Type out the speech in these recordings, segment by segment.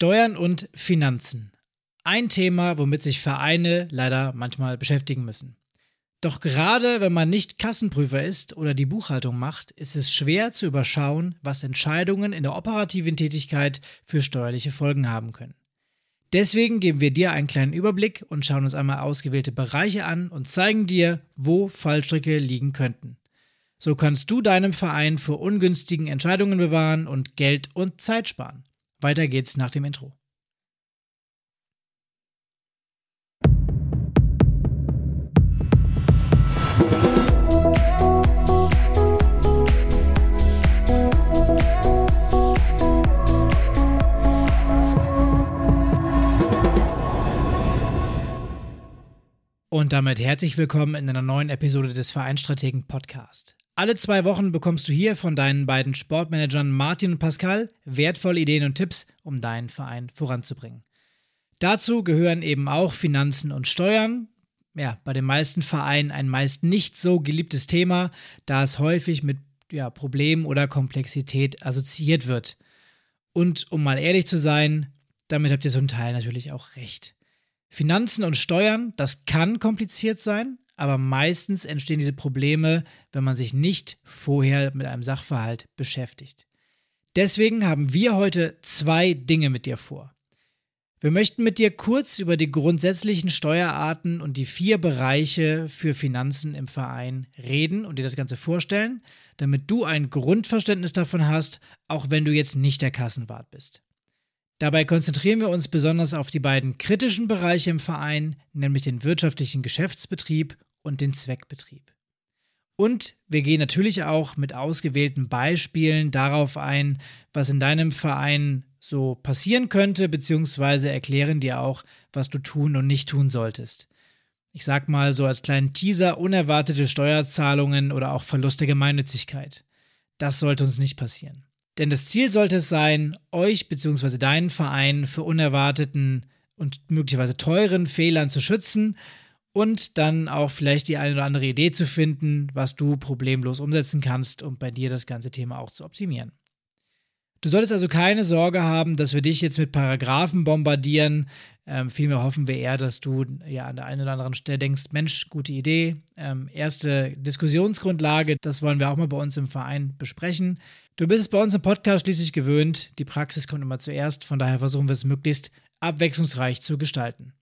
Steuern und Finanzen. Ein Thema, womit sich Vereine leider manchmal beschäftigen müssen. Doch gerade wenn man nicht Kassenprüfer ist oder die Buchhaltung macht, ist es schwer zu überschauen, was Entscheidungen in der operativen Tätigkeit für steuerliche Folgen haben können. Deswegen geben wir dir einen kleinen Überblick und schauen uns einmal ausgewählte Bereiche an und zeigen dir, wo Fallstricke liegen könnten. So kannst du deinem Verein vor ungünstigen Entscheidungen bewahren und Geld und Zeit sparen. Weiter geht's nach dem Intro. Und damit herzlich willkommen in einer neuen Episode des Vereinsstrategen Podcast. Alle zwei Wochen bekommst du hier von deinen beiden Sportmanagern Martin und Pascal wertvolle Ideen und Tipps, um deinen Verein voranzubringen. Dazu gehören eben auch Finanzen und Steuern. Ja, bei den meisten Vereinen ein meist nicht so geliebtes Thema, da es häufig mit ja, Problemen oder Komplexität assoziiert wird. Und um mal ehrlich zu sein, damit habt ihr zum Teil natürlich auch recht. Finanzen und Steuern, das kann kompliziert sein, aber meistens entstehen diese Probleme, wenn man sich nicht vorher mit einem Sachverhalt beschäftigt. Deswegen haben wir heute zwei Dinge mit dir vor. Wir möchten mit dir kurz über die grundsätzlichen Steuerarten und die vier Bereiche für Finanzen im Verein reden und dir das Ganze vorstellen, damit du ein Grundverständnis davon hast, auch wenn du jetzt nicht der Kassenwart bist. Dabei konzentrieren wir uns besonders auf die beiden kritischen Bereiche im Verein, nämlich den wirtschaftlichen Geschäftsbetrieb und den Zweckbetrieb. Und wir gehen natürlich auch mit ausgewählten Beispielen darauf ein, was in deinem Verein so passieren könnte, beziehungsweise erklären dir auch, was du tun und nicht tun solltest. Ich sag mal so als kleinen Teaser unerwartete Steuerzahlungen oder auch Verlust der Gemeinnützigkeit. Das sollte uns nicht passieren. Denn das Ziel sollte es sein, euch bzw. deinen Verein für unerwarteten und möglicherweise teuren Fehlern zu schützen und dann auch vielleicht die eine oder andere Idee zu finden, was du problemlos umsetzen kannst, um bei dir das ganze Thema auch zu optimieren. Du solltest also keine Sorge haben, dass wir dich jetzt mit Paragraphen bombardieren. Ähm, vielmehr hoffen wir eher, dass du ja an der einen oder anderen Stelle denkst, Mensch, gute Idee. Ähm, erste Diskussionsgrundlage, das wollen wir auch mal bei uns im Verein besprechen. Du bist es bei uns im Podcast schließlich gewöhnt. Die Praxis kommt immer zuerst. Von daher versuchen wir es möglichst abwechslungsreich zu gestalten.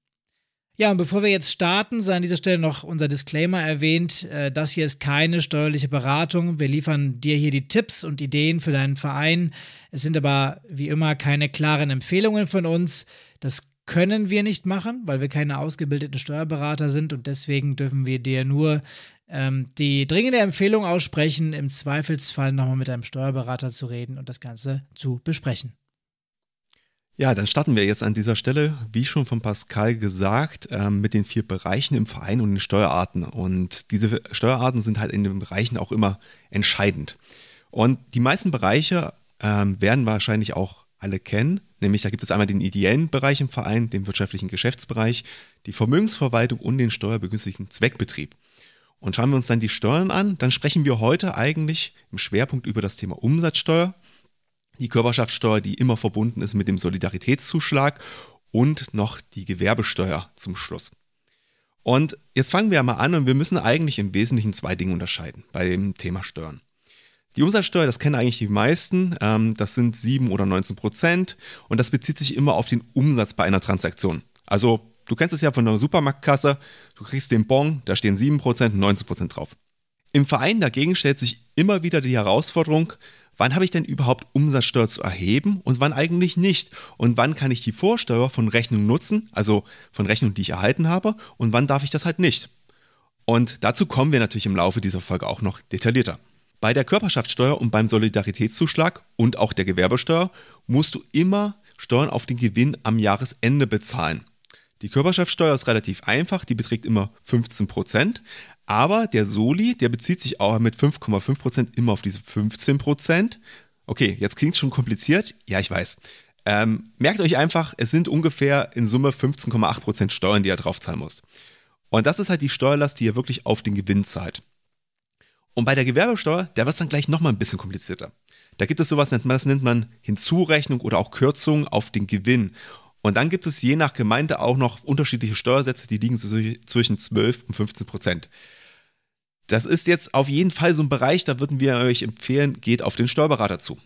Ja, und bevor wir jetzt starten, sei an dieser Stelle noch unser Disclaimer erwähnt. Äh, das hier ist keine steuerliche Beratung. Wir liefern dir hier die Tipps und Ideen für deinen Verein. Es sind aber wie immer keine klaren Empfehlungen von uns. Das können wir nicht machen, weil wir keine ausgebildeten Steuerberater sind und deswegen dürfen wir dir nur ähm, die dringende Empfehlung aussprechen, im Zweifelsfall nochmal mit einem Steuerberater zu reden und das Ganze zu besprechen. Ja, dann starten wir jetzt an dieser Stelle, wie schon von Pascal gesagt, ähm, mit den vier Bereichen im Verein und den Steuerarten. Und diese Steuerarten sind halt in den Bereichen auch immer entscheidend. Und die meisten Bereiche ähm, werden wahrscheinlich auch alle kennen. Nämlich da gibt es einmal den ideellen Bereich im Verein, den wirtschaftlichen Geschäftsbereich, die Vermögensverwaltung und den steuerbegünstigten Zweckbetrieb. Und schauen wir uns dann die Steuern an, dann sprechen wir heute eigentlich im Schwerpunkt über das Thema Umsatzsteuer die Körperschaftssteuer, die immer verbunden ist mit dem Solidaritätszuschlag und noch die Gewerbesteuer zum Schluss. Und jetzt fangen wir mal an und wir müssen eigentlich im Wesentlichen zwei Dinge unterscheiden bei dem Thema Steuern. Die Umsatzsteuer, das kennen eigentlich die meisten, ähm, das sind 7 oder 19 Prozent und das bezieht sich immer auf den Umsatz bei einer Transaktion. Also du kennst es ja von der Supermarktkasse, du kriegst den Bon, da stehen 7 Prozent und 19 Prozent drauf. Im Verein dagegen stellt sich immer wieder die Herausforderung, wann habe ich denn überhaupt Umsatzsteuer zu erheben und wann eigentlich nicht? Und wann kann ich die Vorsteuer von Rechnungen nutzen, also von Rechnungen, die ich erhalten habe, und wann darf ich das halt nicht? Und dazu kommen wir natürlich im Laufe dieser Folge auch noch detaillierter. Bei der Körperschaftssteuer und beim Solidaritätszuschlag und auch der Gewerbesteuer musst du immer Steuern auf den Gewinn am Jahresende bezahlen. Die Körperschaftssteuer ist relativ einfach, die beträgt immer 15 Prozent, aber der Soli, der bezieht sich auch mit 5,5% immer auf diese 15%. Okay, jetzt klingt schon kompliziert. Ja, ich weiß. Ähm, merkt euch einfach, es sind ungefähr in Summe 15,8% Steuern, die ihr draufzahlen muss. Und das ist halt die Steuerlast, die ihr wirklich auf den Gewinn zahlt. Und bei der Gewerbesteuer, der wird es dann gleich nochmal ein bisschen komplizierter. Da gibt es sowas, das nennt man Hinzurechnung oder auch Kürzung auf den Gewinn. Und dann gibt es je nach Gemeinde auch noch unterschiedliche Steuersätze, die liegen zwischen 12 und 15 Prozent. Das ist jetzt auf jeden Fall so ein Bereich, da würden wir euch empfehlen, geht auf den Steuerberater zu.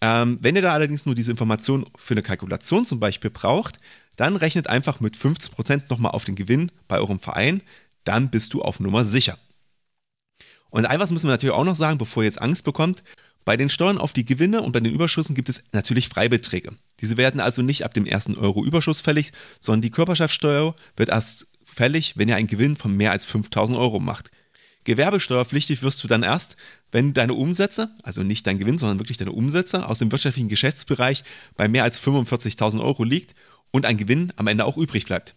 Ähm, wenn ihr da allerdings nur diese Information für eine Kalkulation zum Beispiel braucht, dann rechnet einfach mit 15 Prozent nochmal auf den Gewinn bei eurem Verein, dann bist du auf Nummer sicher. Und ein was müssen wir natürlich auch noch sagen, bevor ihr jetzt Angst bekommt. Bei den Steuern auf die Gewinne und bei den Überschüssen gibt es natürlich Freibeträge. Diese werden also nicht ab dem ersten Euro Überschuss fällig, sondern die Körperschaftssteuer wird erst fällig, wenn ihr einen Gewinn von mehr als 5000 Euro macht. Gewerbesteuerpflichtig wirst du dann erst, wenn deine Umsätze, also nicht dein Gewinn, sondern wirklich deine Umsätze aus dem wirtschaftlichen Geschäftsbereich bei mehr als 45.000 Euro liegt und ein Gewinn am Ende auch übrig bleibt.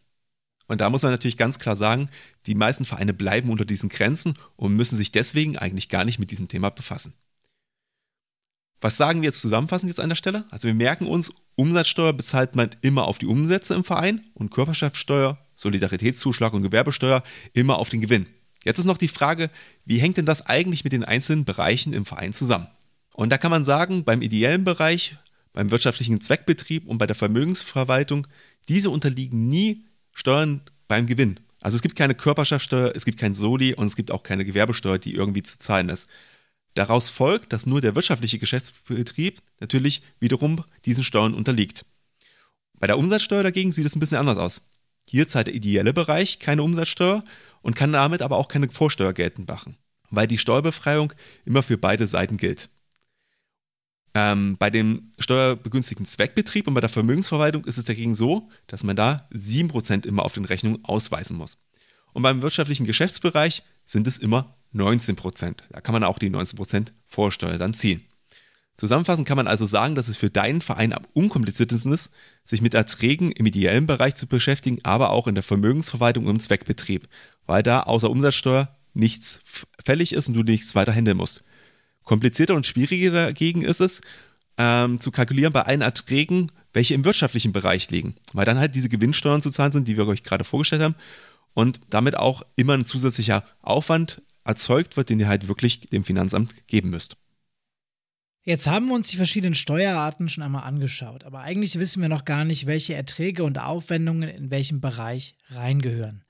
Und da muss man natürlich ganz klar sagen, die meisten Vereine bleiben unter diesen Grenzen und müssen sich deswegen eigentlich gar nicht mit diesem Thema befassen. Was sagen wir jetzt zusammenfassend jetzt an der Stelle? Also wir merken uns, Umsatzsteuer bezahlt man immer auf die Umsätze im Verein und Körperschaftssteuer, Solidaritätszuschlag und Gewerbesteuer immer auf den Gewinn. Jetzt ist noch die Frage, wie hängt denn das eigentlich mit den einzelnen Bereichen im Verein zusammen? Und da kann man sagen, beim ideellen Bereich, beim wirtschaftlichen Zweckbetrieb und bei der Vermögensverwaltung, diese unterliegen nie Steuern beim Gewinn. Also es gibt keine Körperschaftssteuer, es gibt kein Soli und es gibt auch keine Gewerbesteuer, die irgendwie zu zahlen ist. Daraus folgt, dass nur der wirtschaftliche Geschäftsbetrieb natürlich wiederum diesen Steuern unterliegt. Bei der Umsatzsteuer dagegen sieht es ein bisschen anders aus. Hier zahlt der ideelle Bereich keine Umsatzsteuer und kann damit aber auch keine Vorsteuer geltend machen, weil die Steuerbefreiung immer für beide Seiten gilt. Ähm, bei dem steuerbegünstigten Zweckbetrieb und bei der Vermögensverwaltung ist es dagegen so, dass man da 7% immer auf den Rechnungen ausweisen muss. Und beim wirtschaftlichen Geschäftsbereich sind es immer 19 Prozent. Da kann man auch die 19 Prozent Vorsteuer dann ziehen. Zusammenfassend kann man also sagen, dass es für deinen Verein am unkompliziertesten ist, sich mit Erträgen im ideellen Bereich zu beschäftigen, aber auch in der Vermögensverwaltung und im Zweckbetrieb, weil da außer Umsatzsteuer nichts fällig ist und du nichts weiter handeln musst. Komplizierter und schwieriger dagegen ist es, ähm, zu kalkulieren bei allen Erträgen, welche im wirtschaftlichen Bereich liegen, weil dann halt diese Gewinnsteuern zu zahlen sind, die wir euch gerade vorgestellt haben und damit auch immer ein zusätzlicher Aufwand erzeugt wird, den ihr halt wirklich dem Finanzamt geben müsst. Jetzt haben wir uns die verschiedenen Steuerarten schon einmal angeschaut, aber eigentlich wissen wir noch gar nicht, welche Erträge und Aufwendungen in welchem Bereich reingehören.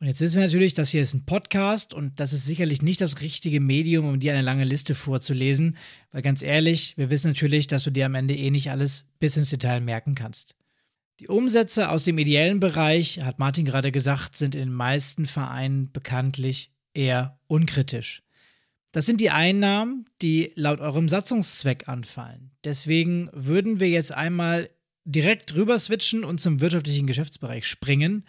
Und jetzt wissen wir natürlich, das hier ist ein Podcast und das ist sicherlich nicht das richtige Medium, um dir eine lange Liste vorzulesen, weil ganz ehrlich, wir wissen natürlich, dass du dir am Ende eh nicht alles bis ins Detail merken kannst. Die Umsätze aus dem ideellen Bereich, hat Martin gerade gesagt, sind in den meisten Vereinen bekanntlich eher unkritisch. Das sind die Einnahmen, die laut eurem Satzungszweck anfallen. Deswegen würden wir jetzt einmal direkt rüber switchen und zum wirtschaftlichen Geschäftsbereich springen,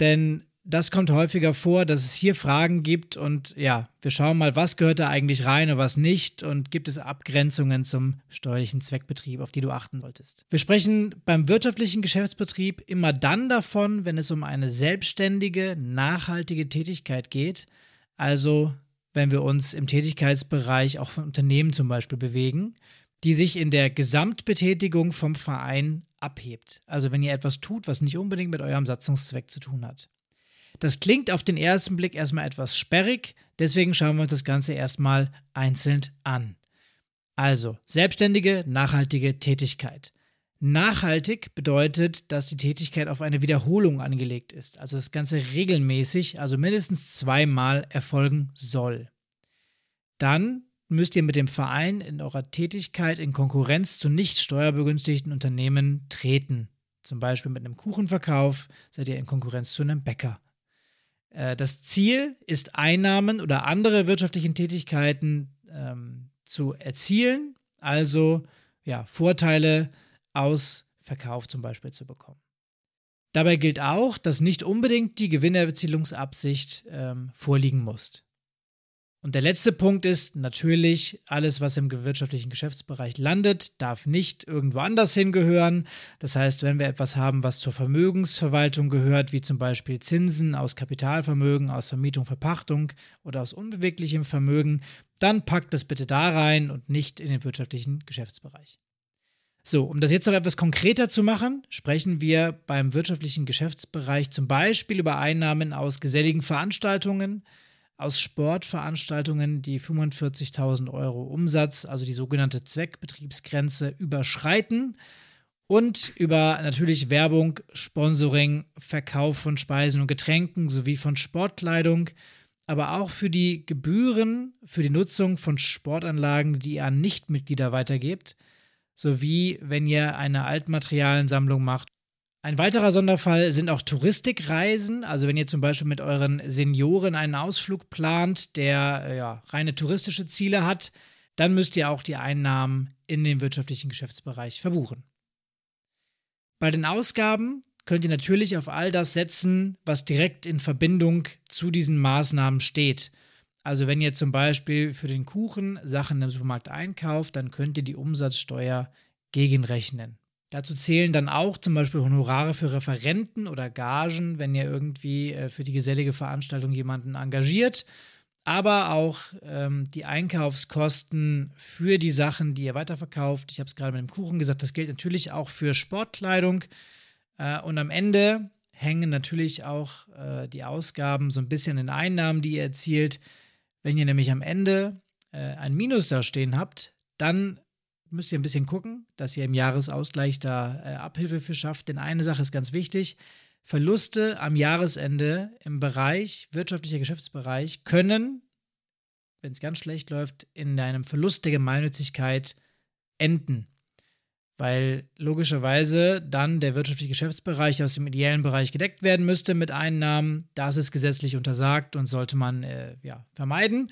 denn das kommt häufiger vor, dass es hier Fragen gibt und ja, wir schauen mal, was gehört da eigentlich rein und was nicht und gibt es Abgrenzungen zum steuerlichen Zweckbetrieb, auf die du achten solltest. Wir sprechen beim wirtschaftlichen Geschäftsbetrieb immer dann davon, wenn es um eine selbstständige, nachhaltige Tätigkeit geht, also wenn wir uns im Tätigkeitsbereich auch von Unternehmen zum Beispiel bewegen, die sich in der Gesamtbetätigung vom Verein abhebt. Also wenn ihr etwas tut, was nicht unbedingt mit eurem Satzungszweck zu tun hat. Das klingt auf den ersten Blick erstmal etwas sperrig, deswegen schauen wir uns das Ganze erstmal einzeln an. Also, selbstständige, nachhaltige Tätigkeit. Nachhaltig bedeutet, dass die Tätigkeit auf eine Wiederholung angelegt ist, also das Ganze regelmäßig, also mindestens zweimal erfolgen soll. Dann müsst ihr mit dem Verein in eurer Tätigkeit in Konkurrenz zu nicht steuerbegünstigten Unternehmen treten. Zum Beispiel mit einem Kuchenverkauf seid ihr in Konkurrenz zu einem Bäcker. Äh, das Ziel ist, Einnahmen oder andere wirtschaftlichen Tätigkeiten ähm, zu erzielen, also ja, Vorteile aus Verkauf zum Beispiel zu bekommen. Dabei gilt auch, dass nicht unbedingt die Gewinnerzielungsabsicht ähm, vorliegen muss. Und der letzte Punkt ist natürlich, alles, was im wirtschaftlichen Geschäftsbereich landet, darf nicht irgendwo anders hingehören. Das heißt, wenn wir etwas haben, was zur Vermögensverwaltung gehört, wie zum Beispiel Zinsen aus Kapitalvermögen, aus Vermietung, Verpachtung oder aus unbeweglichem Vermögen, dann packt das bitte da rein und nicht in den wirtschaftlichen Geschäftsbereich. So, um das jetzt noch etwas konkreter zu machen, sprechen wir beim wirtschaftlichen Geschäftsbereich zum Beispiel über Einnahmen aus geselligen Veranstaltungen, aus Sportveranstaltungen, die 45.000 Euro Umsatz, also die sogenannte Zweckbetriebsgrenze, überschreiten und über natürlich Werbung, Sponsoring, Verkauf von Speisen und Getränken sowie von Sportkleidung, aber auch für die Gebühren für die Nutzung von Sportanlagen, die ihr an Nichtmitglieder weitergebt, sowie wenn ihr eine Altmaterialensammlung macht ein weiterer Sonderfall sind auch Touristikreisen. Also wenn ihr zum Beispiel mit euren Senioren einen Ausflug plant, der äh, ja, reine touristische Ziele hat, dann müsst ihr auch die Einnahmen in den wirtschaftlichen Geschäftsbereich verbuchen. Bei den Ausgaben könnt ihr natürlich auf all das setzen, was direkt in Verbindung zu diesen Maßnahmen steht. Also wenn ihr zum Beispiel für den Kuchen Sachen im Supermarkt einkauft, dann könnt ihr die Umsatzsteuer gegenrechnen. Dazu zählen dann auch zum Beispiel Honorare für Referenten oder Gagen, wenn ihr irgendwie äh, für die gesellige Veranstaltung jemanden engagiert, aber auch ähm, die Einkaufskosten für die Sachen, die ihr weiterverkauft. Ich habe es gerade mit dem Kuchen gesagt, das gilt natürlich auch für Sportkleidung. Äh, und am Ende hängen natürlich auch äh, die Ausgaben so ein bisschen in Einnahmen, die ihr erzielt. Wenn ihr nämlich am Ende äh, ein Minus da stehen habt, dann müsst ihr ein bisschen gucken, dass ihr im Jahresausgleich da äh, Abhilfe für schafft. Denn eine Sache ist ganz wichtig. Verluste am Jahresende im Bereich, wirtschaftlicher Geschäftsbereich, können, wenn es ganz schlecht läuft, in einem Verlust der Gemeinnützigkeit enden. Weil logischerweise dann der wirtschaftliche Geschäftsbereich aus dem ideellen Bereich gedeckt werden müsste mit Einnahmen. Das ist gesetzlich untersagt und sollte man äh, ja, vermeiden.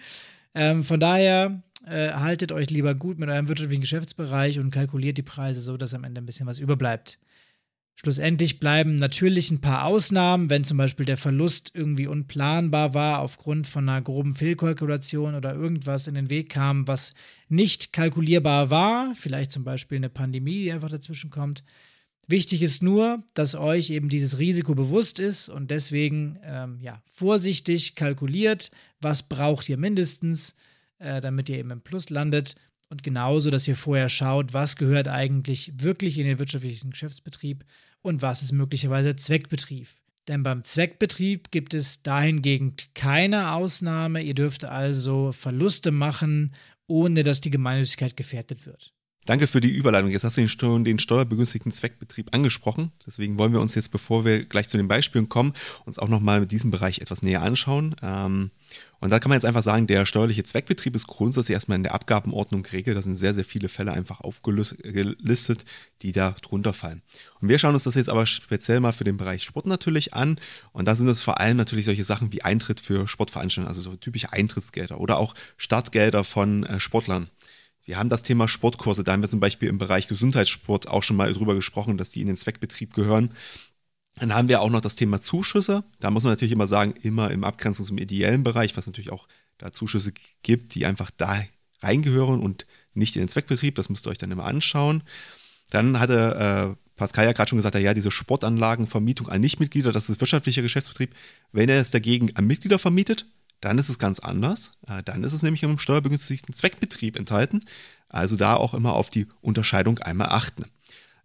Ähm, von daher äh, haltet euch lieber gut mit eurem wirtschaftlichen Geschäftsbereich und kalkuliert die Preise so, dass am Ende ein bisschen was überbleibt. Schlussendlich bleiben natürlich ein paar Ausnahmen, wenn zum Beispiel der Verlust irgendwie unplanbar war aufgrund von einer groben Fehlkalkulation oder irgendwas in den Weg kam, was nicht kalkulierbar war, vielleicht zum Beispiel eine Pandemie, die einfach dazwischen kommt. Wichtig ist nur, dass euch eben dieses Risiko bewusst ist und deswegen ähm, ja, vorsichtig kalkuliert, was braucht ihr mindestens, äh, damit ihr eben im Plus landet. Und genauso, dass ihr vorher schaut, was gehört eigentlich wirklich in den wirtschaftlichen Geschäftsbetrieb und was ist möglicherweise Zweckbetrieb. Denn beim Zweckbetrieb gibt es dahingegen keine Ausnahme. Ihr dürft also Verluste machen, ohne dass die Gemeinnützigkeit gefährdet wird. Danke für die Überleitung. Jetzt hast du den, den steuerbegünstigten Zweckbetrieb angesprochen. Deswegen wollen wir uns jetzt, bevor wir gleich zu den Beispielen kommen, uns auch nochmal mit diesem Bereich etwas näher anschauen. Ähm, und da kann man jetzt einfach sagen, der steuerliche Zweckbetrieb ist grundsätzlich erstmal in der Abgabenordnung geregelt. Da sind sehr, sehr viele Fälle einfach aufgelistet, die da drunter fallen. Und wir schauen uns das jetzt aber speziell mal für den Bereich Sport natürlich an. Und da sind es vor allem natürlich solche Sachen wie Eintritt für Sportveranstaltungen, also so typische Eintrittsgelder oder auch Startgelder von äh, Sportlern. Wir haben das Thema Sportkurse, da haben wir zum Beispiel im Bereich Gesundheitssport auch schon mal drüber gesprochen, dass die in den Zweckbetrieb gehören. Dann haben wir auch noch das Thema Zuschüsse. Da muss man natürlich immer sagen, immer im Abgrenzung zum ideellen Bereich, was natürlich auch da Zuschüsse gibt, die einfach da reingehören und nicht in den Zweckbetrieb. Das müsst ihr euch dann immer anschauen. Dann hatte äh, Pascal ja gerade schon gesagt, ja, diese Sportanlagenvermietung an Nichtmitglieder, das ist wirtschaftlicher Geschäftsbetrieb. Wenn er es dagegen an Mitglieder vermietet, dann ist es ganz anders. Äh, dann ist es nämlich im steuerbegünstigten Zweckbetrieb enthalten. Also da auch immer auf die Unterscheidung einmal achten.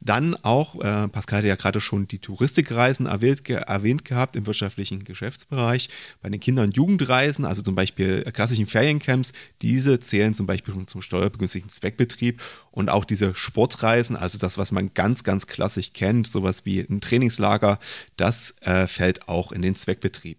Dann auch, äh, Pascal hat ja gerade schon die Touristikreisen erwähnt, ge erwähnt gehabt im wirtschaftlichen Geschäftsbereich. Bei den Kinder- und Jugendreisen, also zum Beispiel klassischen Feriencamps, diese zählen zum Beispiel schon zum steuerbegünstigten Zweckbetrieb. Und auch diese Sportreisen, also das, was man ganz, ganz klassisch kennt, sowas wie ein Trainingslager, das äh, fällt auch in den Zweckbetrieb.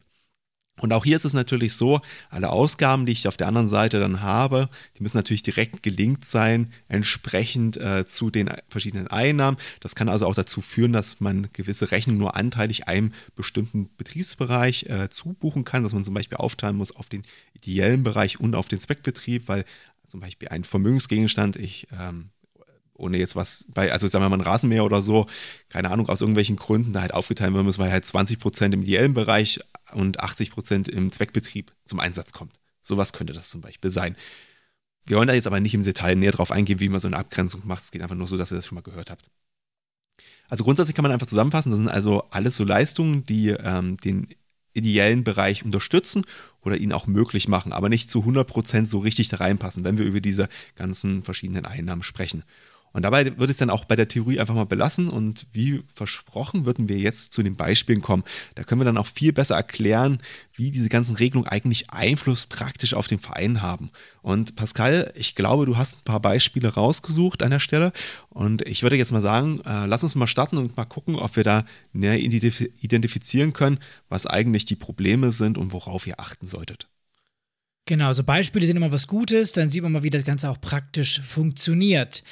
Und auch hier ist es natürlich so, alle Ausgaben, die ich auf der anderen Seite dann habe, die müssen natürlich direkt gelinkt sein, entsprechend äh, zu den verschiedenen Einnahmen. Das kann also auch dazu führen, dass man gewisse Rechnungen nur anteilig einem bestimmten Betriebsbereich äh, zubuchen kann, dass man zum Beispiel aufteilen muss auf den ideellen Bereich und auf den Zweckbetrieb, weil zum Beispiel ein Vermögensgegenstand, ich ähm, ohne jetzt was bei, also sagen wir mal ein Rasenmäher oder so, keine Ahnung, aus irgendwelchen Gründen da halt aufgeteilt werden muss, weil halt 20 Prozent im ideellen Bereich und 80 Prozent im Zweckbetrieb zum Einsatz kommt. Sowas könnte das zum Beispiel sein. Wir wollen da jetzt aber nicht im Detail näher drauf eingehen, wie man so eine Abgrenzung macht. Es geht einfach nur so, dass ihr das schon mal gehört habt. Also grundsätzlich kann man einfach zusammenfassen, das sind also alles so Leistungen, die ähm, den ideellen Bereich unterstützen oder ihn auch möglich machen, aber nicht zu 100% so richtig da reinpassen, wenn wir über diese ganzen verschiedenen Einnahmen sprechen. Und dabei würde ich es dann auch bei der Theorie einfach mal belassen und wie versprochen würden wir jetzt zu den Beispielen kommen. Da können wir dann auch viel besser erklären, wie diese ganzen Regelungen eigentlich Einfluss praktisch auf den Verein haben. Und Pascal, ich glaube, du hast ein paar Beispiele rausgesucht an der Stelle und ich würde jetzt mal sagen, äh, lass uns mal starten und mal gucken, ob wir da näher identifizieren können, was eigentlich die Probleme sind und worauf ihr achten solltet. Genau, so Beispiele sind immer was Gutes, dann sieht man mal, wie das Ganze auch praktisch funktioniert.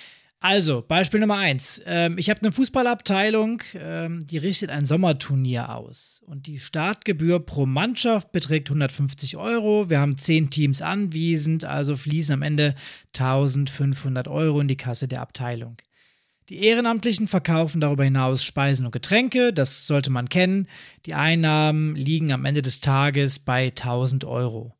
Also, Beispiel Nummer eins. Ähm, ich habe eine Fußballabteilung, ähm, die richtet ein Sommerturnier aus. Und die Startgebühr pro Mannschaft beträgt 150 Euro. Wir haben zehn Teams anwesend, also fließen am Ende 1500 Euro in die Kasse der Abteilung. Die Ehrenamtlichen verkaufen darüber hinaus Speisen und Getränke, das sollte man kennen. Die Einnahmen liegen am Ende des Tages bei 1000 Euro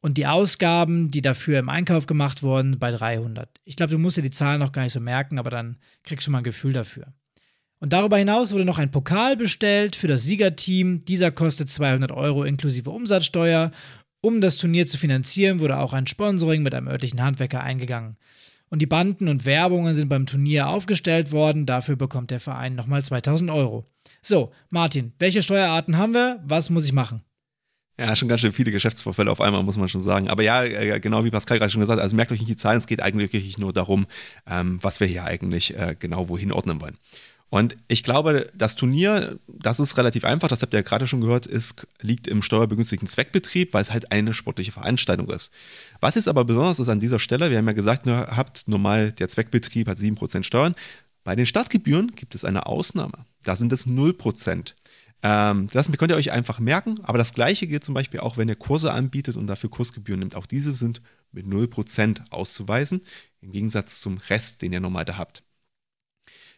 und die Ausgaben, die dafür im Einkauf gemacht wurden, bei 300. Ich glaube, du musst dir die Zahlen noch gar nicht so merken, aber dann kriegst du mal ein Gefühl dafür. Und darüber hinaus wurde noch ein Pokal bestellt für das Siegerteam. Dieser kostet 200 Euro inklusive Umsatzsteuer. Um das Turnier zu finanzieren, wurde auch ein Sponsoring mit einem örtlichen Handwerker eingegangen. Und die Banden und Werbungen sind beim Turnier aufgestellt worden. Dafür bekommt der Verein nochmal 2000 Euro. So, Martin, welche Steuerarten haben wir? Was muss ich machen? Ja, schon ganz schön viele Geschäftsvorfälle auf einmal, muss man schon sagen. Aber ja, äh, genau wie Pascal gerade schon gesagt hat, also merkt euch nicht die Zahlen, es geht eigentlich wirklich nur darum, ähm, was wir hier eigentlich äh, genau wohin ordnen wollen. Und ich glaube, das Turnier, das ist relativ einfach, das habt ihr ja gerade schon gehört, ist, liegt im steuerbegünstigten Zweckbetrieb, weil es halt eine sportliche Veranstaltung ist. Was jetzt aber besonders ist an dieser Stelle, wir haben ja gesagt, ihr habt normal, der Zweckbetrieb hat 7% Steuern. Bei den Stadtgebühren gibt es eine Ausnahme. Da sind es 0%. Ähm, das könnt ihr euch einfach merken, aber das gleiche gilt zum Beispiel auch, wenn ihr Kurse anbietet und dafür Kursgebühren nimmt. Auch diese sind mit 0% auszuweisen, im Gegensatz zum Rest, den ihr normal da habt.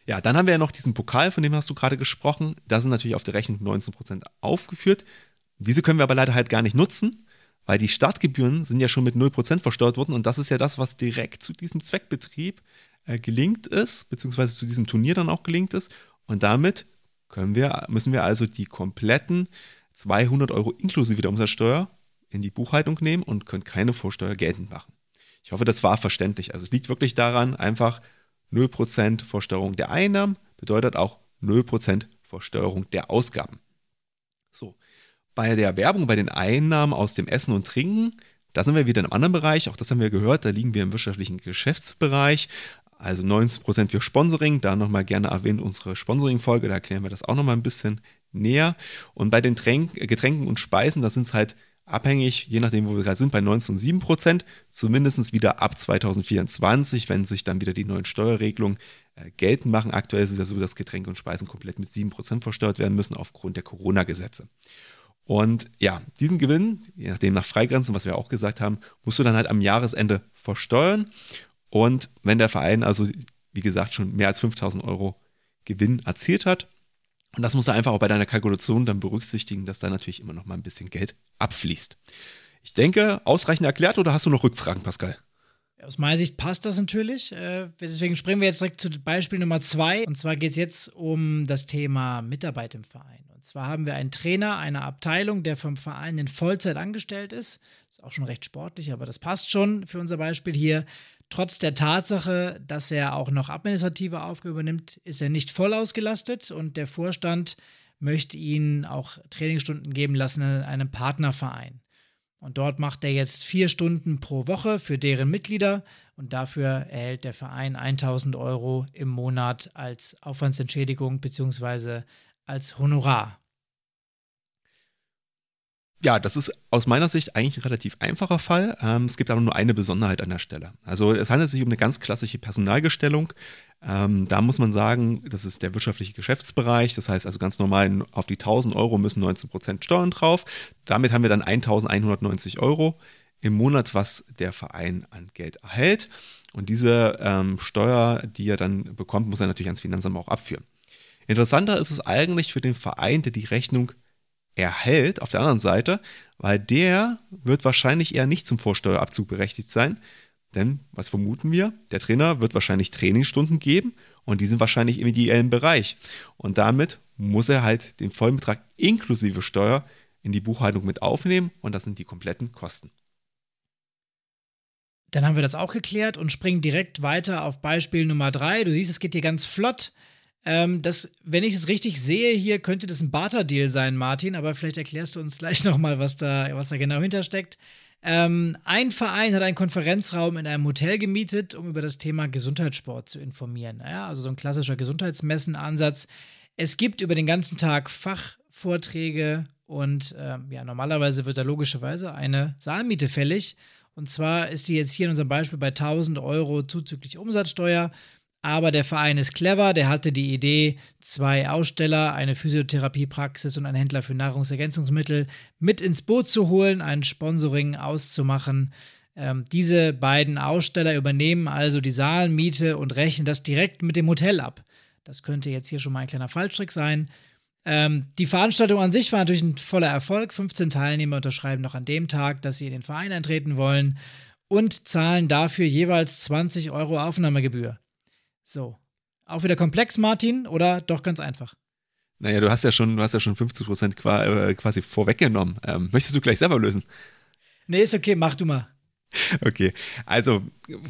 Ja, dann haben wir ja noch diesen Pokal, von dem hast du gerade gesprochen. Da sind natürlich auf der Rechnung 19% aufgeführt. Diese können wir aber leider halt gar nicht nutzen, weil die Startgebühren sind ja schon mit 0% versteuert worden und das ist ja das, was direkt zu diesem Zweckbetrieb äh, gelingt ist, beziehungsweise zu diesem Turnier dann auch gelingt ist. Und damit können wir, müssen wir also die kompletten 200 Euro inklusive der Umsatzsteuer in die Buchhaltung nehmen und können keine Vorsteuer geltend machen. Ich hoffe, das war verständlich. Also es liegt wirklich daran, einfach 0% Vorsteuerung der Einnahmen bedeutet auch 0% Vorsteuerung der Ausgaben. So, bei der Werbung, bei den Einnahmen aus dem Essen und Trinken, da sind wir wieder in einem anderen Bereich, auch das haben wir gehört, da liegen wir im wirtschaftlichen Geschäftsbereich. Also 90% für Sponsoring, da nochmal gerne erwähnt unsere Sponsoring-Folge, da erklären wir das auch nochmal ein bisschen näher. Und bei den Tränk Getränken und Speisen, da sind es halt abhängig, je nachdem, wo wir gerade sind, bei 19 und 7 Prozent, zumindest wieder ab 2024, wenn sich dann wieder die neuen Steuerregelungen äh, geltend machen. Aktuell ist es ja so, dass Getränke und Speisen komplett mit 7 Prozent versteuert werden müssen aufgrund der Corona-Gesetze. Und ja, diesen Gewinn, je nachdem nach Freigrenzen, was wir auch gesagt haben, musst du dann halt am Jahresende versteuern. Und wenn der Verein also, wie gesagt, schon mehr als 5000 Euro Gewinn erzielt hat, und das musst du einfach auch bei deiner Kalkulation dann berücksichtigen, dass da natürlich immer noch mal ein bisschen Geld abfließt. Ich denke, ausreichend erklärt oder hast du noch Rückfragen, Pascal? Aus meiner Sicht passt das natürlich. Äh, deswegen springen wir jetzt direkt zu Beispiel Nummer zwei. Und zwar geht es jetzt um das Thema Mitarbeit im Verein. Und zwar haben wir einen Trainer einer Abteilung, der vom Verein in Vollzeit angestellt ist. Ist auch schon recht sportlich, aber das passt schon für unser Beispiel hier. Trotz der Tatsache, dass er auch noch administrative Aufgaben übernimmt, ist er nicht voll ausgelastet und der Vorstand möchte ihn auch Trainingsstunden geben lassen in einem Partnerverein. Und dort macht er jetzt vier Stunden pro Woche für deren Mitglieder und dafür erhält der Verein 1000 Euro im Monat als Aufwandsentschädigung bzw. als Honorar. Ja, das ist aus meiner Sicht eigentlich ein relativ einfacher Fall. Ähm, es gibt aber nur eine Besonderheit an der Stelle. Also es handelt sich um eine ganz klassische Personalgestellung. Ähm, da muss man sagen, das ist der wirtschaftliche Geschäftsbereich. Das heißt also ganz normal auf die 1000 Euro müssen 19% Steuern drauf. Damit haben wir dann 1190 Euro im Monat, was der Verein an Geld erhält. Und diese ähm, Steuer, die er dann bekommt, muss er natürlich ans Finanzamt auch abführen. Interessanter ist es eigentlich für den Verein, der die Rechnung erhält, auf der anderen Seite, weil der wird wahrscheinlich eher nicht zum Vorsteuerabzug berechtigt sein. Denn, was vermuten wir? Der Trainer wird wahrscheinlich Trainingsstunden geben und die sind wahrscheinlich im ideellen Bereich. Und damit muss er halt den vollen Betrag inklusive Steuer in die Buchhaltung mit aufnehmen und das sind die kompletten Kosten. Dann haben wir das auch geklärt und springen direkt weiter auf Beispiel Nummer drei. Du siehst, es geht hier ganz flott. Ähm, das, wenn ich es richtig sehe, hier könnte das ein Barter-Deal sein, Martin, aber vielleicht erklärst du uns gleich nochmal, was da, was da genau hintersteckt. Ähm, ein Verein hat einen Konferenzraum in einem Hotel gemietet, um über das Thema Gesundheitssport zu informieren. Ja, also so ein klassischer Gesundheitsmessen-Ansatz. Es gibt über den ganzen Tag Fachvorträge und äh, ja, normalerweise wird da logischerweise eine Saalmiete fällig. Und zwar ist die jetzt hier in unserem Beispiel bei 1000 Euro zuzüglich Umsatzsteuer. Aber der Verein ist clever, der hatte die Idee, zwei Aussteller, eine Physiotherapiepraxis und einen Händler für Nahrungsergänzungsmittel mit ins Boot zu holen, ein Sponsoring auszumachen. Ähm, diese beiden Aussteller übernehmen also die Saalmiete und rechnen das direkt mit dem Hotel ab. Das könnte jetzt hier schon mal ein kleiner Fallstrick sein. Ähm, die Veranstaltung an sich war natürlich ein voller Erfolg. 15 Teilnehmer unterschreiben noch an dem Tag, dass sie in den Verein eintreten wollen und zahlen dafür jeweils 20 Euro Aufnahmegebühr. So. Auch wieder komplex, Martin, oder doch ganz einfach? Naja, du hast ja schon, du hast ja schon 50 Prozent äh, quasi vorweggenommen. Ähm, möchtest du gleich selber lösen? Nee, ist okay, mach du mal. Okay, also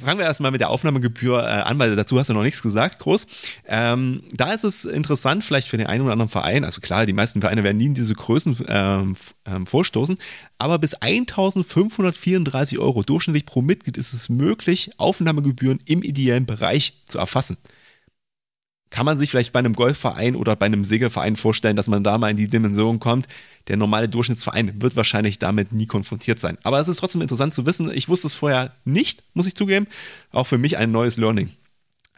fangen wir erstmal mit der Aufnahmegebühr äh, an, weil dazu hast du noch nichts gesagt, groß. Ähm, da ist es interessant, vielleicht für den einen oder anderen Verein, also klar, die meisten Vereine werden nie in diese Größen ähm, ähm, vorstoßen, aber bis 1534 Euro durchschnittlich pro Mitglied ist es möglich, Aufnahmegebühren im ideellen Bereich zu erfassen kann man sich vielleicht bei einem Golfverein oder bei einem Segelverein vorstellen, dass man da mal in die Dimension kommt. Der normale Durchschnittsverein wird wahrscheinlich damit nie konfrontiert sein. Aber es ist trotzdem interessant zu wissen. Ich wusste es vorher nicht, muss ich zugeben. Auch für mich ein neues Learning.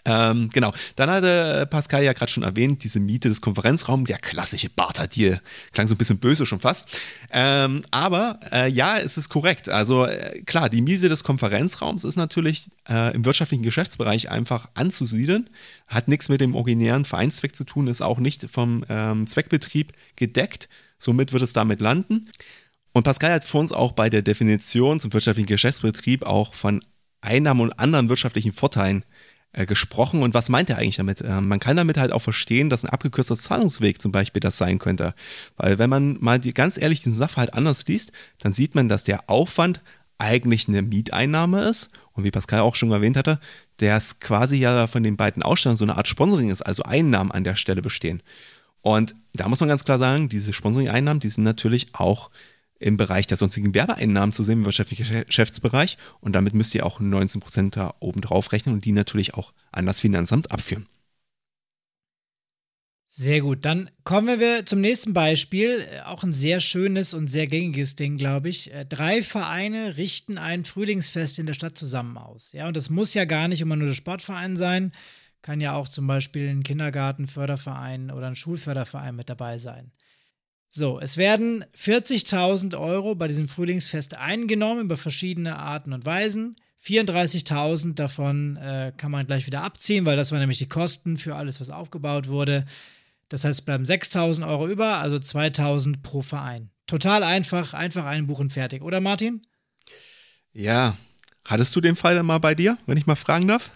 Ähm, genau. Dann hatte Pascal ja gerade schon erwähnt, diese Miete des Konferenzraums, der klassische Barter-Deal. Klang so ein bisschen böse schon fast. Ähm, aber äh, ja, es ist korrekt. Also äh, klar, die Miete des Konferenzraums ist natürlich äh, im wirtschaftlichen Geschäftsbereich einfach anzusiedeln. Hat nichts mit dem originären Vereinszweck zu tun, ist auch nicht vom ähm, Zweckbetrieb gedeckt. Somit wird es damit landen. Und Pascal hat vor uns auch bei der Definition zum wirtschaftlichen Geschäftsbetrieb auch von Einnahmen und anderen wirtschaftlichen Vorteilen äh, gesprochen. Und was meint er eigentlich damit? Äh, man kann damit halt auch verstehen, dass ein abgekürzter Zahlungsweg zum Beispiel das sein könnte. Weil wenn man mal die, ganz ehrlich diesen Sachverhalt anders liest, dann sieht man, dass der Aufwand eigentlich eine Mieteinnahme ist. Und wie Pascal auch schon erwähnt hatte, der es quasi ja von den beiden Ausstellern so eine Art Sponsoring ist, also Einnahmen an der Stelle bestehen. Und da muss man ganz klar sagen, diese Sponsoring-Einnahmen, die sind natürlich auch im Bereich der sonstigen Werbeeinnahmen zu sehen, im wirtschaftlichen Geschäftsbereich. Und damit müsst ihr auch 19% da oben drauf rechnen und die natürlich auch an das Finanzamt abführen. Sehr gut, dann kommen wir zum nächsten Beispiel. Auch ein sehr schönes und sehr gängiges Ding, glaube ich. Äh, drei Vereine richten ein Frühlingsfest in der Stadt zusammen aus. Ja, und das muss ja gar nicht immer nur der Sportverein sein. Kann ja auch zum Beispiel ein Kindergartenförderverein oder ein Schulförderverein mit dabei sein. So, es werden 40.000 Euro bei diesem Frühlingsfest eingenommen über verschiedene Arten und Weisen. 34.000 davon äh, kann man gleich wieder abziehen, weil das waren nämlich die Kosten für alles, was aufgebaut wurde. Das heißt, es bleiben 6.000 Euro über, also 2.000 pro Verein. Total einfach, einfach einbuchen, fertig, oder Martin? Ja. Hattest du den Fall dann mal bei dir, wenn ich mal fragen darf?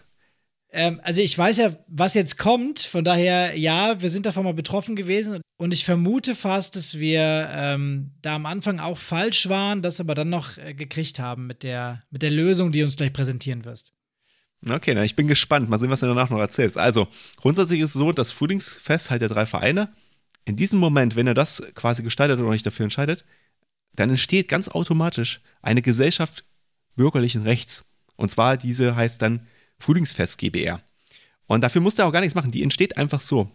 Ähm, also ich weiß ja, was jetzt kommt. Von daher, ja, wir sind davon mal betroffen gewesen. Und ich vermute fast, dass wir ähm, da am Anfang auch falsch waren, das aber dann noch äh, gekriegt haben mit der, mit der Lösung, die du uns gleich präsentieren wirst. Okay, na, ich bin gespannt. Mal sehen, was du danach noch erzählst. Also, grundsätzlich ist es so, das Frühlingsfest halt der drei Vereine. In diesem Moment, wenn er das quasi gestaltet oder euch dafür entscheidet, dann entsteht ganz automatisch eine Gesellschaft bürgerlichen Rechts. Und zwar diese heißt dann Frühlingsfest GBR. Und dafür musst du auch gar nichts machen. Die entsteht einfach so.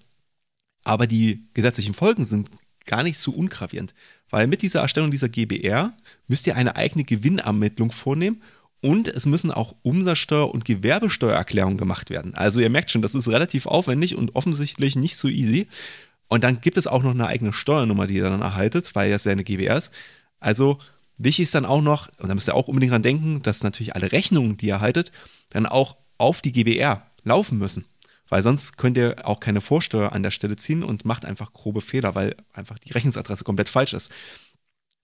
Aber die gesetzlichen Folgen sind gar nicht so ungravierend. Weil mit dieser Erstellung dieser GBR müsst ihr eine eigene Gewinnermittlung vornehmen und es müssen auch Umsatzsteuer- und Gewerbesteuererklärungen gemacht werden. Also ihr merkt schon, das ist relativ aufwendig und offensichtlich nicht so easy. Und dann gibt es auch noch eine eigene Steuernummer, die ihr dann erhaltet, weil das ja eine GBR ist. Also wichtig ist dann auch noch, und da müsst ihr auch unbedingt dran denken, dass natürlich alle Rechnungen, die ihr erhaltet, dann auch auf die GBR laufen müssen. Weil sonst könnt ihr auch keine Vorsteuer an der Stelle ziehen und macht einfach grobe Fehler, weil einfach die Rechnungsadresse komplett falsch ist.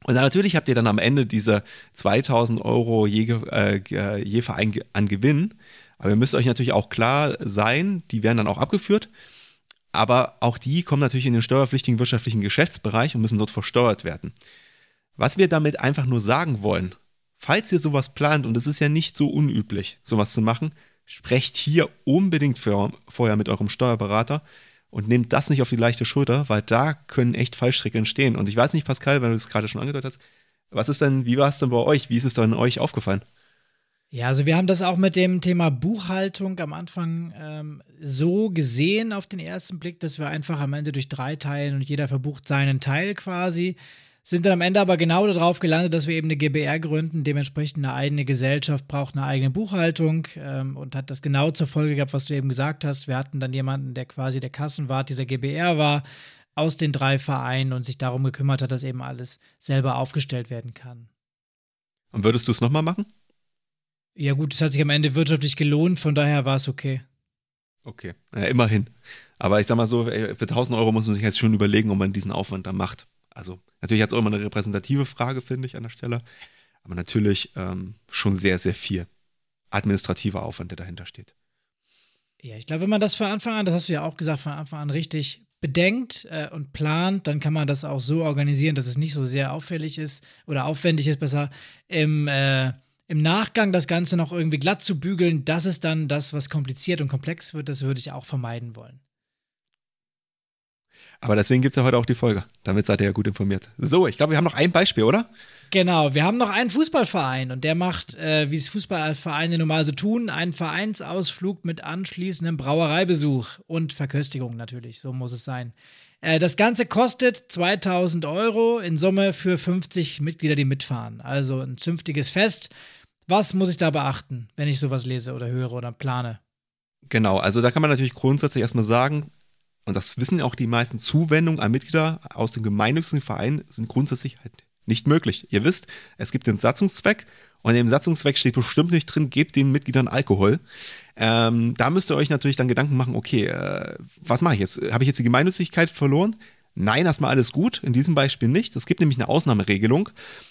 Und natürlich habt ihr dann am Ende diese 2000 Euro je, äh, je Verein an Gewinn. Aber ihr müsst euch natürlich auch klar sein, die werden dann auch abgeführt. Aber auch die kommen natürlich in den steuerpflichtigen wirtschaftlichen Geschäftsbereich und müssen dort versteuert werden. Was wir damit einfach nur sagen wollen, falls ihr sowas plant, und es ist ja nicht so unüblich, sowas zu machen, sprecht hier unbedingt für, vorher mit eurem Steuerberater und nehmt das nicht auf die leichte Schulter, weil da können echt Fallstricke entstehen. Und ich weiß nicht, Pascal, wenn du es gerade schon angedeutet hast, was ist denn, wie war es denn bei euch? Wie ist es denn euch aufgefallen? Ja, also wir haben das auch mit dem Thema Buchhaltung am Anfang ähm, so gesehen auf den ersten Blick, dass wir einfach am Ende durch drei teilen und jeder verbucht seinen Teil quasi. Sind dann am Ende aber genau darauf gelandet, dass wir eben eine GBR gründen. Dementsprechend eine eigene Gesellschaft braucht eine eigene Buchhaltung ähm, und hat das genau zur Folge gehabt, was du eben gesagt hast. Wir hatten dann jemanden, der quasi der Kassenwart dieser GBR war, aus den drei Vereinen und sich darum gekümmert hat, dass eben alles selber aufgestellt werden kann. Und würdest du es nochmal machen? Ja, gut, es hat sich am Ende wirtschaftlich gelohnt, von daher war es okay. Okay, ja, immerhin. Aber ich sag mal so, für 1000 Euro muss man sich jetzt schon überlegen, ob man diesen Aufwand da macht. Also natürlich hat es auch immer eine repräsentative Frage, finde ich, an der Stelle. Aber natürlich ähm, schon sehr, sehr viel administrativer Aufwand, der dahinter steht. Ja, ich glaube, wenn man das von Anfang an, das hast du ja auch gesagt, von Anfang an richtig bedenkt äh, und plant, dann kann man das auch so organisieren, dass es nicht so sehr auffällig ist oder aufwendig ist, besser im, äh, im Nachgang das Ganze noch irgendwie glatt zu bügeln. Das ist dann das, was kompliziert und komplex wird. Das würde ich auch vermeiden wollen. Aber deswegen gibt es ja heute auch die Folge. Damit seid ihr ja gut informiert. So, ich glaube, wir haben noch ein Beispiel, oder? Genau, wir haben noch einen Fußballverein und der macht, äh, wie es Fußballvereine normal so tun, einen Vereinsausflug mit anschließendem Brauereibesuch und Verköstigung natürlich. So muss es sein. Äh, das Ganze kostet 2000 Euro in Summe für 50 Mitglieder, die mitfahren. Also ein zünftiges Fest. Was muss ich da beachten, wenn ich sowas lese oder höre oder plane? Genau, also da kann man natürlich grundsätzlich erstmal sagen, und das wissen auch die meisten Zuwendungen an Mitglieder aus dem gemeinnützigen Verein sind grundsätzlich halt nicht möglich. Ihr wisst, es gibt den Satzungszweck und im Satzungszweck steht bestimmt nicht drin, gebt den Mitgliedern Alkohol. Ähm, da müsst ihr euch natürlich dann Gedanken machen, okay, äh, was mache ich jetzt? Habe ich jetzt die Gemeinnützigkeit verloren? Nein, erstmal alles gut, in diesem Beispiel nicht. Es gibt nämlich eine Ausnahmeregelung.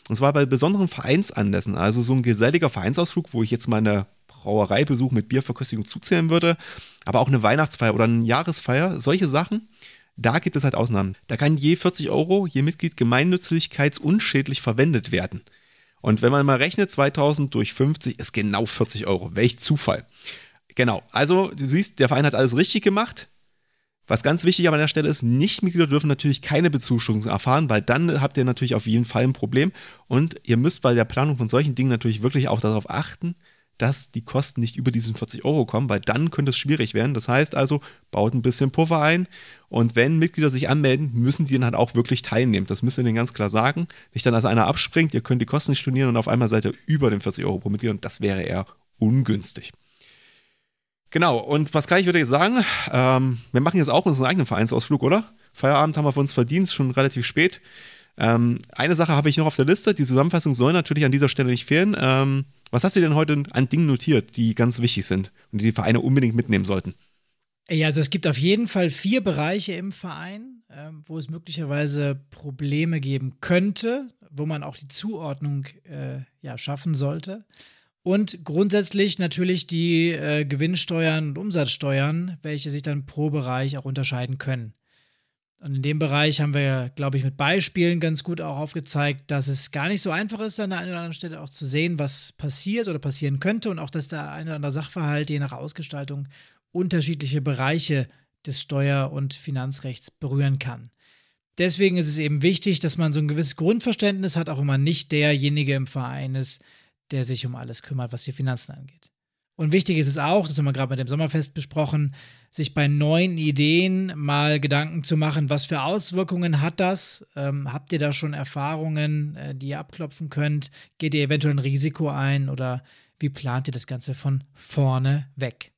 Und zwar bei besonderen Vereinsanlässen, also so ein geselliger Vereinsausflug, wo ich jetzt meine Brauereibesuch mit Bierverköstigung zuzählen würde, aber auch eine Weihnachtsfeier oder eine Jahresfeier, solche Sachen, da gibt es halt Ausnahmen. Da kann je 40 Euro je Mitglied gemeinnützlichkeitsunschädlich verwendet werden. Und wenn man mal rechnet, 2000 durch 50 ist genau 40 Euro. Welch Zufall. Genau, also du siehst, der Verein hat alles richtig gemacht. Was ganz wichtig aber an der Stelle ist, Nichtmitglieder dürfen natürlich keine Bezuschussung erfahren, weil dann habt ihr natürlich auf jeden Fall ein Problem. Und ihr müsst bei der Planung von solchen Dingen natürlich wirklich auch darauf achten, dass die Kosten nicht über diesen 40 Euro kommen, weil dann könnte es schwierig werden. Das heißt also, baut ein bisschen Puffer ein und wenn Mitglieder sich anmelden, müssen die dann halt auch wirklich teilnehmen. Das müsst ihr denen ganz klar sagen. Nicht dann, dass einer abspringt, ihr könnt die Kosten nicht stornieren und auf einmal seid ihr über den 40 Euro pro Mitglied und das wäre eher ungünstig. Genau, und Pascal, ich würde jetzt sagen, ähm, wir machen jetzt auch unseren eigenen Vereinsausflug, oder? Feierabend haben wir für uns verdient, schon relativ spät. Ähm, eine Sache habe ich noch auf der Liste, die Zusammenfassung soll natürlich an dieser Stelle nicht fehlen. Ähm, was hast du denn heute an Dingen notiert, die ganz wichtig sind und die die Vereine unbedingt mitnehmen sollten? Ja, also es gibt auf jeden Fall vier Bereiche im Verein, äh, wo es möglicherweise Probleme geben könnte, wo man auch die Zuordnung äh, ja, schaffen sollte. Und grundsätzlich natürlich die äh, Gewinnsteuern und Umsatzsteuern, welche sich dann pro Bereich auch unterscheiden können. Und in dem Bereich haben wir, glaube ich, mit Beispielen ganz gut auch aufgezeigt, dass es gar nicht so einfach ist, an der einen oder anderen Stelle auch zu sehen, was passiert oder passieren könnte und auch, dass der eine oder andere Sachverhalt je nach Ausgestaltung unterschiedliche Bereiche des Steuer- und Finanzrechts berühren kann. Deswegen ist es eben wichtig, dass man so ein gewisses Grundverständnis hat, auch wenn man nicht derjenige im Verein ist, der sich um alles kümmert, was die Finanzen angeht. Und wichtig ist es auch, das haben wir gerade mit dem Sommerfest besprochen, sich bei neuen Ideen mal Gedanken zu machen, was für Auswirkungen hat das? Ähm, habt ihr da schon Erfahrungen, äh, die ihr abklopfen könnt? Geht ihr eventuell ein Risiko ein oder wie plant ihr das Ganze von vorne weg?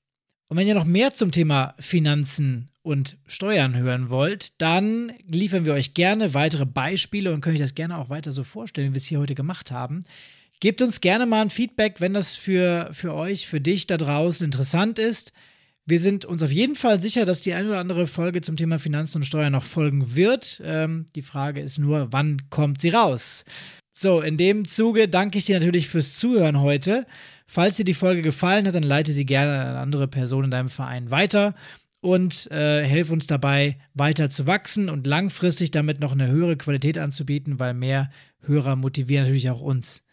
Und wenn ihr noch mehr zum Thema Finanzen und Steuern hören wollt, dann liefern wir euch gerne weitere Beispiele und könnt euch das gerne auch weiter so vorstellen, wie wir es hier heute gemacht haben. Gebt uns gerne mal ein Feedback, wenn das für, für euch, für dich da draußen interessant ist. Wir sind uns auf jeden Fall sicher, dass die eine oder andere Folge zum Thema Finanzen und Steuern noch folgen wird. Ähm, die Frage ist nur, wann kommt sie raus? So, in dem Zuge danke ich dir natürlich fürs Zuhören heute. Falls dir die Folge gefallen hat, dann leite sie gerne an andere Personen in deinem Verein weiter und äh, helf uns dabei, weiter zu wachsen und langfristig damit noch eine höhere Qualität anzubieten, weil mehr Hörer motivieren natürlich auch uns.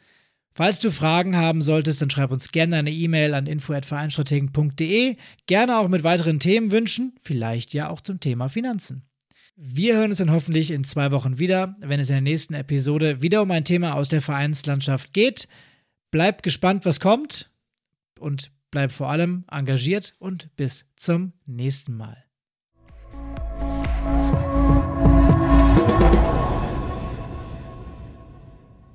Falls du Fragen haben solltest, dann schreib uns gerne eine E-Mail an info@vereinstrategen.de, gerne auch mit weiteren Themenwünschen, vielleicht ja auch zum Thema Finanzen. Wir hören uns dann hoffentlich in zwei Wochen wieder, wenn es in der nächsten Episode wieder um ein Thema aus der Vereinslandschaft geht. Bleib gespannt, was kommt und bleib vor allem engagiert und bis zum nächsten Mal.